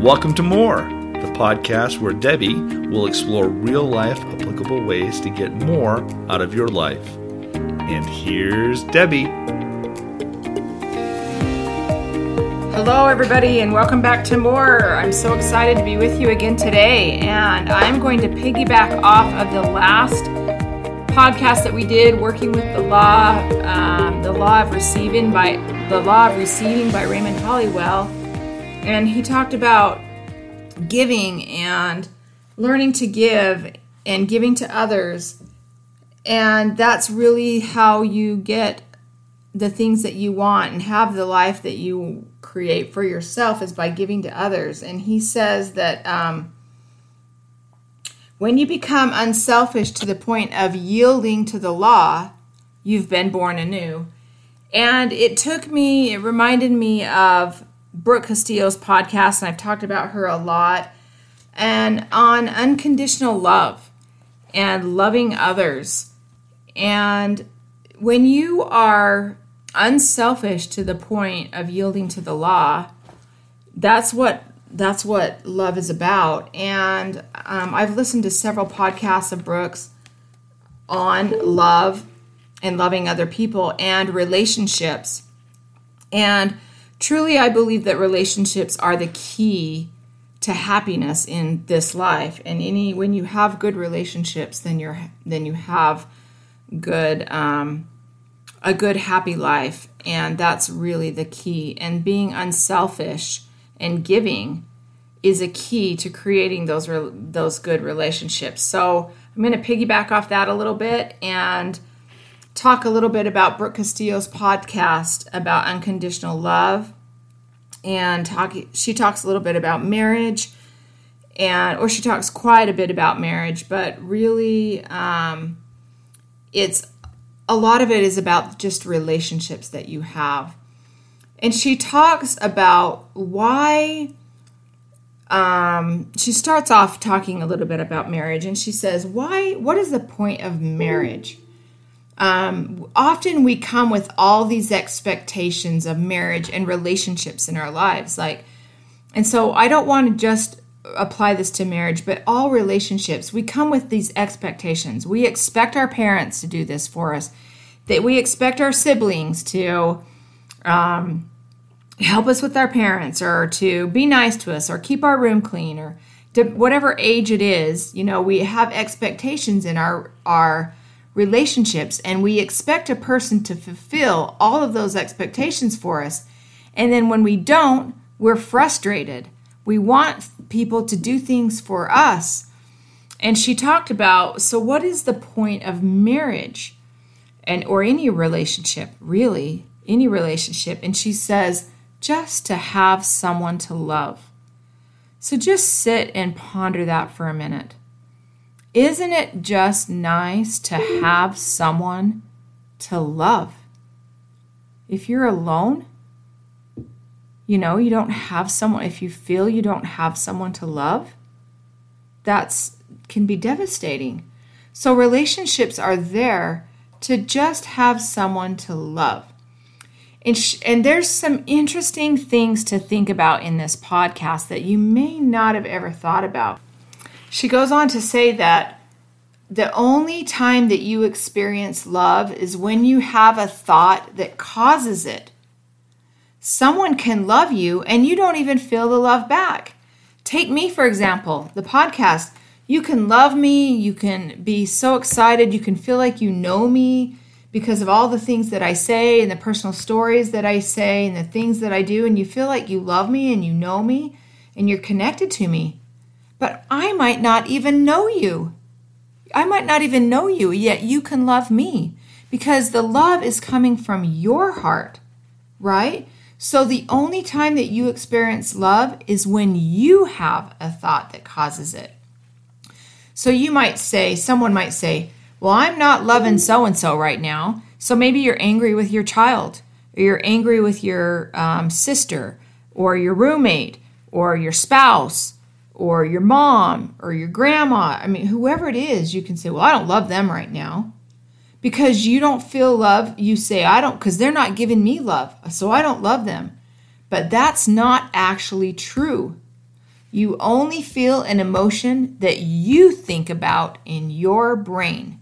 Welcome to More, the podcast where Debbie will explore real life applicable ways to get more out of your life. And here's Debbie. Hello, everybody, and welcome back to more. I'm so excited to be with you again today, and I'm going to piggyback off of the last podcast that we did, working with the law, um, the law of receiving by the law of receiving by Raymond Holliwell, and he talked about giving and learning to give and giving to others, and that's really how you get the things that you want and have the life that you create for yourself is by giving to others. And he says that um, when you become unselfish to the point of yielding to the law, you've been born anew. And it took me, it reminded me of Brooke Castillo's podcast, and I've talked about her a lot, and on unconditional love and loving others. And when you are unselfish to the point of yielding to the law, that's what that's what love is about. And um, I've listened to several podcasts of Brooke's on love and loving other people and relationships. And truly, I believe that relationships are the key to happiness in this life. And any when you have good relationships, then you're then you have good um, a good happy life, and that's really the key. And being unselfish and giving is a key to creating those those good relationships. So I'm going to piggyback off that a little bit and talk a little bit about Brooke Castillo's podcast about unconditional love, and talk. She talks a little bit about marriage, and or she talks quite a bit about marriage, but really, um, it's a lot of it is about just relationships that you have. And she talks about why um, she starts off talking a little bit about marriage and she says, Why, what is the point of marriage? Um, often we come with all these expectations of marriage and relationships in our lives. Like, and so I don't want to just apply this to marriage, but all relationships, we come with these expectations. We expect our parents to do this for us, that we expect our siblings to, um, help us with our parents or to be nice to us or keep our room clean or to whatever age it is you know we have expectations in our our relationships and we expect a person to fulfill all of those expectations for us and then when we don't we're frustrated we want people to do things for us and she talked about so what is the point of marriage and or any relationship really any relationship and she says just to have someone to love. So just sit and ponder that for a minute. Isn't it just nice to have someone to love? If you're alone, you know, you don't have someone, if you feel you don't have someone to love, that's can be devastating. So relationships are there to just have someone to love. And, sh- and there's some interesting things to think about in this podcast that you may not have ever thought about. She goes on to say that the only time that you experience love is when you have a thought that causes it. Someone can love you and you don't even feel the love back. Take me, for example, the podcast. You can love me, you can be so excited, you can feel like you know me, because of all the things that I say and the personal stories that I say and the things that I do, and you feel like you love me and you know me and you're connected to me. But I might not even know you. I might not even know you, yet you can love me because the love is coming from your heart, right? So the only time that you experience love is when you have a thought that causes it. So you might say, someone might say, well, I'm not loving so and so right now. So maybe you're angry with your child, or you're angry with your um, sister, or your roommate, or your spouse, or your mom, or your grandma. I mean, whoever it is, you can say, Well, I don't love them right now. Because you don't feel love, you say, I don't, because they're not giving me love. So I don't love them. But that's not actually true. You only feel an emotion that you think about in your brain.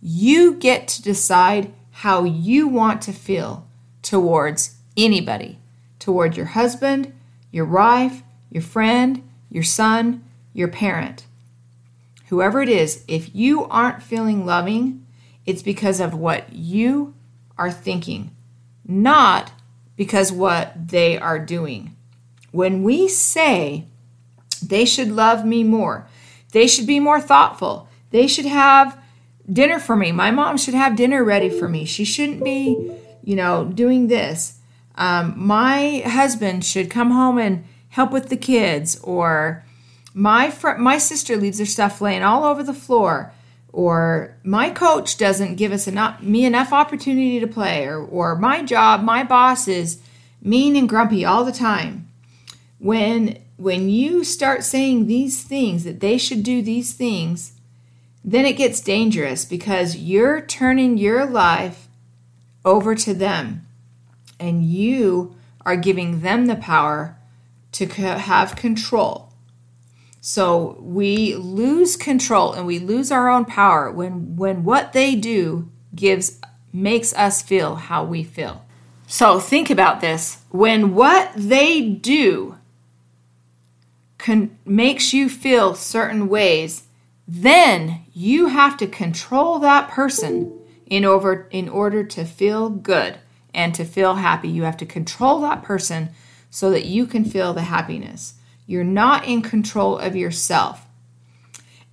You get to decide how you want to feel towards anybody, toward your husband, your wife, your friend, your son, your parent. Whoever it is, if you aren't feeling loving, it's because of what you are thinking, not because what they are doing. When we say they should love me more, they should be more thoughtful, they should have dinner for me. My mom should have dinner ready for me. She shouldn't be, you know, doing this. Um, my husband should come home and help with the kids, or my fr- my sister leaves her stuff laying all over the floor or my coach doesn't give us enough me enough opportunity to play or or my job my boss is mean and grumpy all the time. When when you start saying these things that they should do these things then it gets dangerous because you're turning your life over to them. And you are giving them the power to have control so we lose control and we lose our own power when when what they do gives makes us feel how we feel. So think about this. When what they do con- makes you feel certain ways, then you have to control that person in over in order to feel good and to feel happy. You have to control that person so that you can feel the happiness. You're not in control of yourself.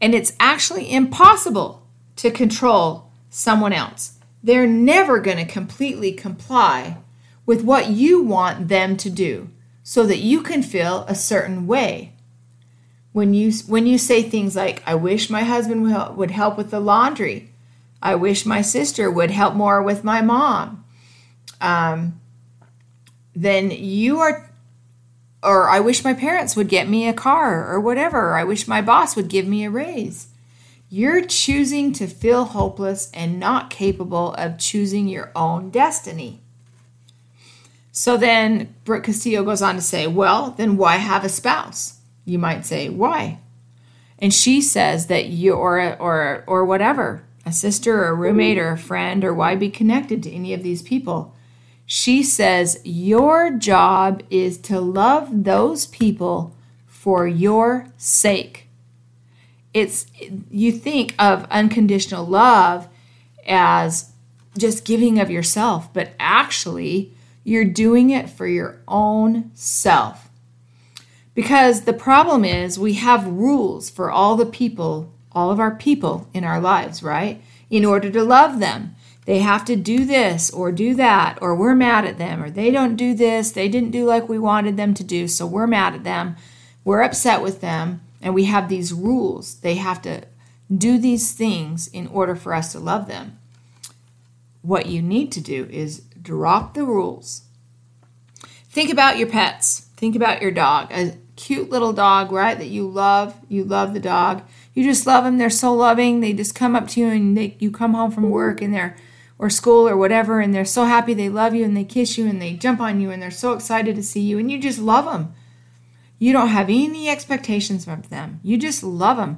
And it's actually impossible to control someone else. They're never going to completely comply with what you want them to do so that you can feel a certain way. When you when you say things like I wish my husband would help with the laundry. I wish my sister would help more with my mom. Um, then you are or I wish my parents would get me a car or whatever, I wish my boss would give me a raise. You're choosing to feel hopeless and not capable of choosing your own destiny. So then Brooke Castillo goes on to say, Well, then why have a spouse? You might say, Why? And she says that you or or or whatever, a sister or a roommate or a friend, or why be connected to any of these people? She says, Your job is to love those people for your sake. It's you think of unconditional love as just giving of yourself, but actually, you're doing it for your own self. Because the problem is, we have rules for all the people, all of our people in our lives, right? In order to love them they have to do this or do that, or we're mad at them, or they don't do this, they didn't do like we wanted them to do, so we're mad at them, we're upset with them, and we have these rules. They have to do these things in order for us to love them. What you need to do is drop the rules. Think about your pets. Think about your dog. A cute little dog, right? That you love. You love the dog. You just love them. They're so loving. They just come up to you and they, you come home from work and they're or school or whatever, and they're so happy they love you and they kiss you and they jump on you and they're so excited to see you and you just love them. You don't have any expectations from them. You just love them.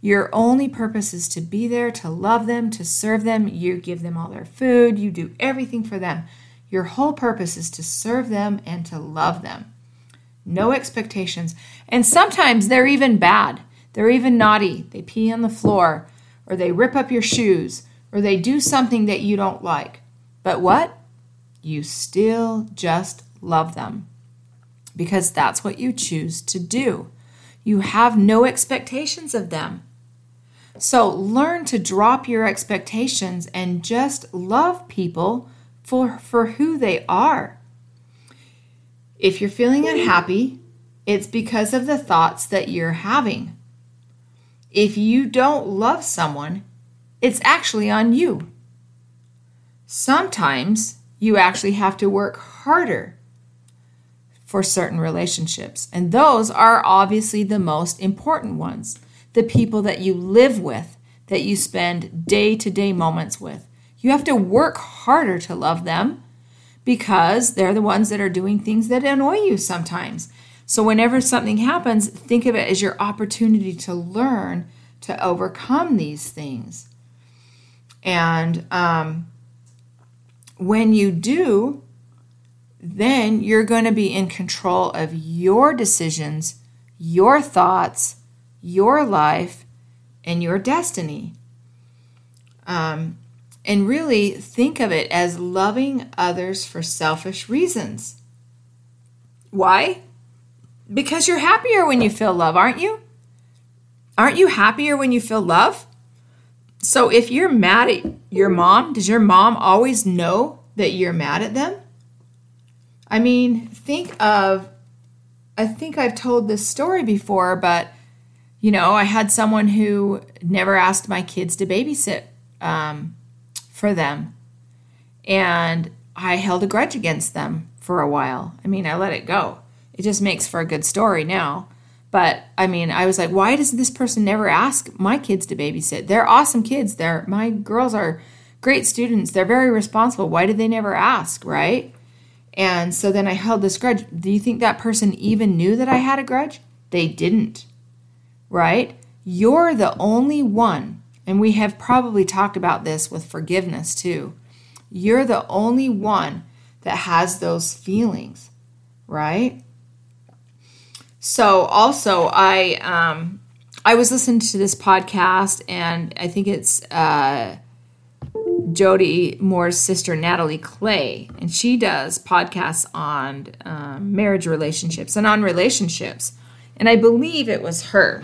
Your only purpose is to be there, to love them, to serve them. You give them all their food, you do everything for them. Your whole purpose is to serve them and to love them. No expectations. And sometimes they're even bad. They're even naughty. They pee on the floor or they rip up your shoes or they do something that you don't like. But what? You still just love them because that's what you choose to do. You have no expectations of them. So learn to drop your expectations and just love people for, for who they are. If you're feeling unhappy, it's because of the thoughts that you're having. If you don't love someone, it's actually on you. Sometimes you actually have to work harder for certain relationships, and those are obviously the most important ones the people that you live with, that you spend day to day moments with. You have to work harder to love them because they're the ones that are doing things that annoy you sometimes. So, whenever something happens, think of it as your opportunity to learn to overcome these things. And um, when you do, then you're going to be in control of your decisions, your thoughts, your life, and your destiny. Um, and really think of it as loving others for selfish reasons. Why? Because you're happier when you feel love, aren't you? Aren't you happier when you feel love? So if you're mad at your mom, does your mom always know that you're mad at them? I mean, think of, I think I've told this story before, but you know, I had someone who never asked my kids to babysit um, for them. And I held a grudge against them for a while. I mean, I let it go. It just makes for a good story now. But I mean, I was like, why does this person never ask my kids to babysit? They're awesome kids. They're my girls are great students. They're very responsible. Why did they never ask, right? And so then I held this grudge. Do you think that person even knew that I had a grudge? They didn't. Right? You're the only one, and we have probably talked about this with forgiveness too. You're the only one that has those feelings, right? So also I um I was listening to this podcast and I think it's uh Jody Moore's sister Natalie Clay, and she does podcasts on um, marriage relationships and on relationships. And I believe it was her.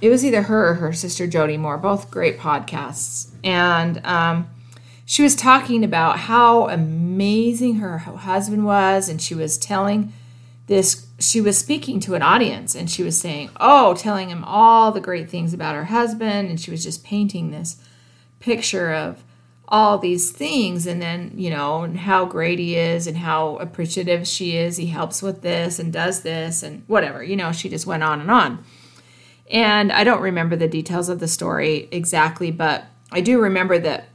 It was either her or her sister Jody Moore, both great podcasts. And um, she was talking about how amazing her husband was, and she was telling this she was speaking to an audience and she was saying oh telling him all the great things about her husband. And she was just painting this picture of all these things and then you know how great he is and how appreciative she is. He helps with this and does this and whatever you know she just went on and on. And i don't remember the details of the story exactly but i do remember that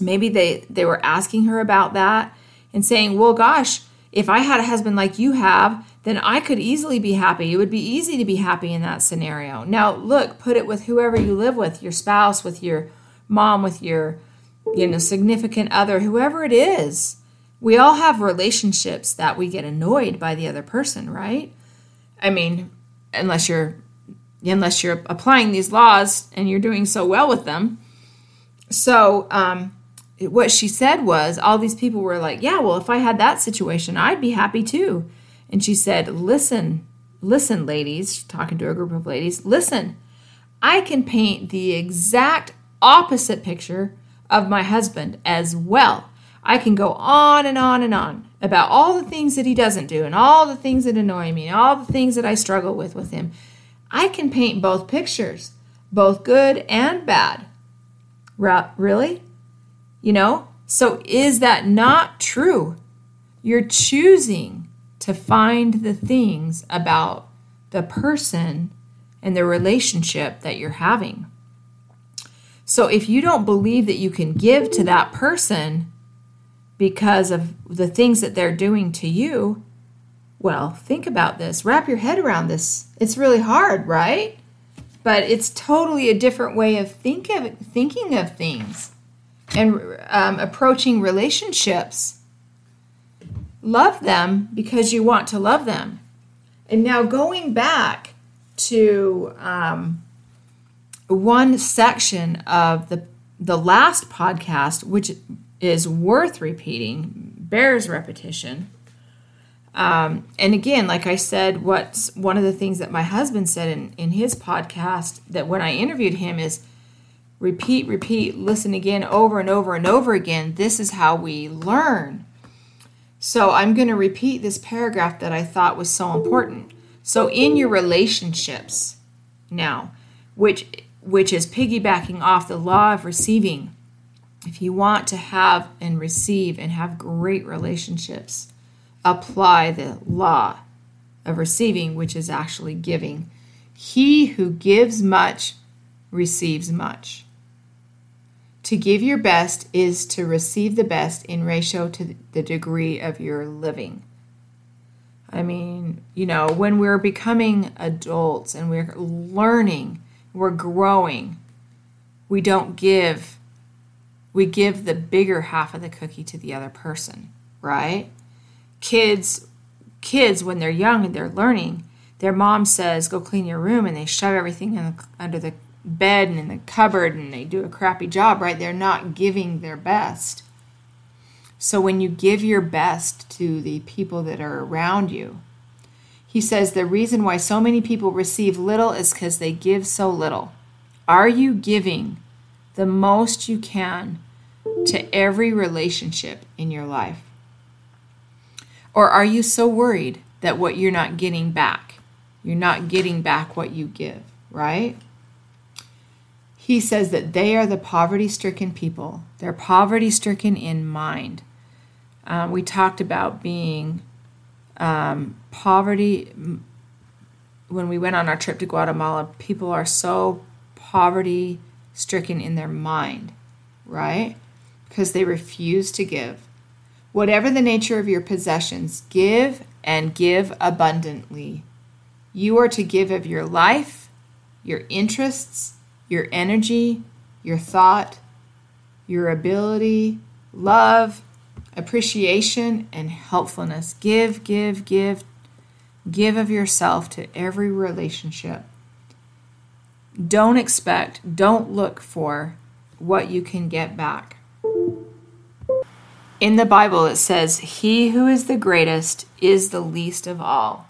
maybe they they were asking her about that and saying well gosh if i had a husband like you have then i could easily be happy it would be easy to be happy in that scenario now look put it with whoever you live with your spouse with your mom with your you know, significant other, whoever it is. We all have relationships that we get annoyed by the other person, right? I mean, unless you're unless you're applying these laws and you're doing so well with them. So, um, what she said was, all these people were like, "Yeah, well, if I had that situation, I'd be happy too." And she said, "Listen, listen, ladies," talking to a group of ladies, "listen. I can paint the exact opposite picture of my husband as well. I can go on and on and on about all the things that he doesn't do and all the things that annoy me and all the things that I struggle with with him. I can paint both pictures, both good and bad. Really? You know? So is that not true? You're choosing to find the things about the person and the relationship that you're having. So if you don't believe that you can give to that person because of the things that they're doing to you, well, think about this. Wrap your head around this. It's really hard, right? But it's totally a different way of think of, thinking of things and um, approaching relationships. Love them because you want to love them. And now going back to um, one section of the the last podcast, which is worth repeating, bears repetition. Um, and again, like I said, what's one of the things that my husband said in, in his podcast that when I interviewed him is repeat, repeat, listen again over and over and over again. This is how we learn. So I'm going to repeat this paragraph that I thought was so important. So in your relationships now, which which is piggybacking off the law of receiving. If you want to have and receive and have great relationships, apply the law of receiving, which is actually giving. He who gives much receives much. To give your best is to receive the best in ratio to the degree of your living. I mean, you know, when we're becoming adults and we're learning, we're growing, we don't give, we give the bigger half of the cookie to the other person, right? Kids, kids, when they're young and they're learning, their mom says, go clean your room, and they shove everything the, under the bed and in the cupboard and they do a crappy job, right? They're not giving their best. So when you give your best to the people that are around you, he says the reason why so many people receive little is because they give so little. Are you giving the most you can to every relationship in your life? Or are you so worried that what you're not getting back, you're not getting back what you give, right? He says that they are the poverty stricken people. They're poverty stricken in mind. Um, we talked about being um, poverty. When we went on our trip to Guatemala, people are so poverty stricken in their mind, right? Because they refuse to give. Whatever the nature of your possessions, give and give abundantly. You are to give of your life, your interests, your energy, your thought, your ability, love, appreciation, and helpfulness. Give, give, give. Give of yourself to every relationship. Don't expect, don't look for what you can get back. In the Bible, it says, He who is the greatest is the least of all.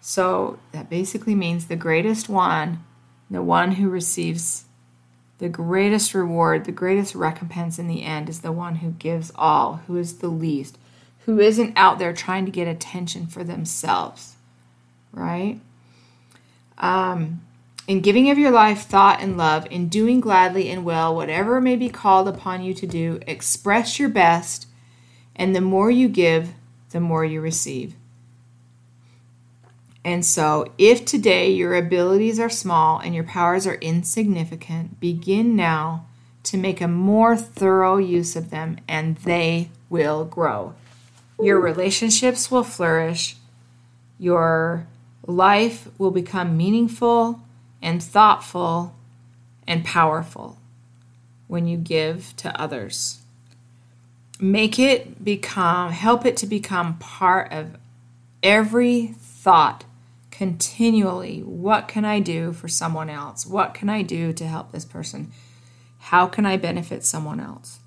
So that basically means the greatest one, the one who receives the greatest reward, the greatest recompense in the end is the one who gives all, who is the least, who isn't out there trying to get attention for themselves, right? Um, in giving of your life, thought, and love, in doing gladly and well whatever may be called upon you to do, express your best, and the more you give, the more you receive. And so, if today your abilities are small and your powers are insignificant, begin now to make a more thorough use of them, and they will grow. Your relationships will flourish, your life will become meaningful and thoughtful and powerful when you give to others. Make it become, help it to become part of every thought continually what can I do for someone else? What can I do to help this person? How can I benefit someone else?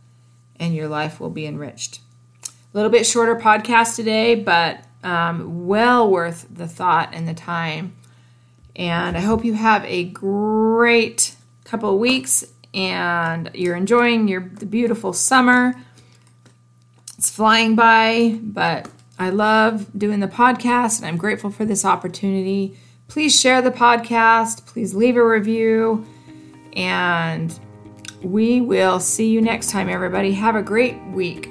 And your life will be enriched. A little bit shorter podcast today, but um, well worth the thought and the time. And I hope you have a great couple of weeks and you're enjoying your the beautiful summer. It's flying by, but I love doing the podcast and I'm grateful for this opportunity. Please share the podcast, please leave a review, and we will see you next time, everybody. Have a great week.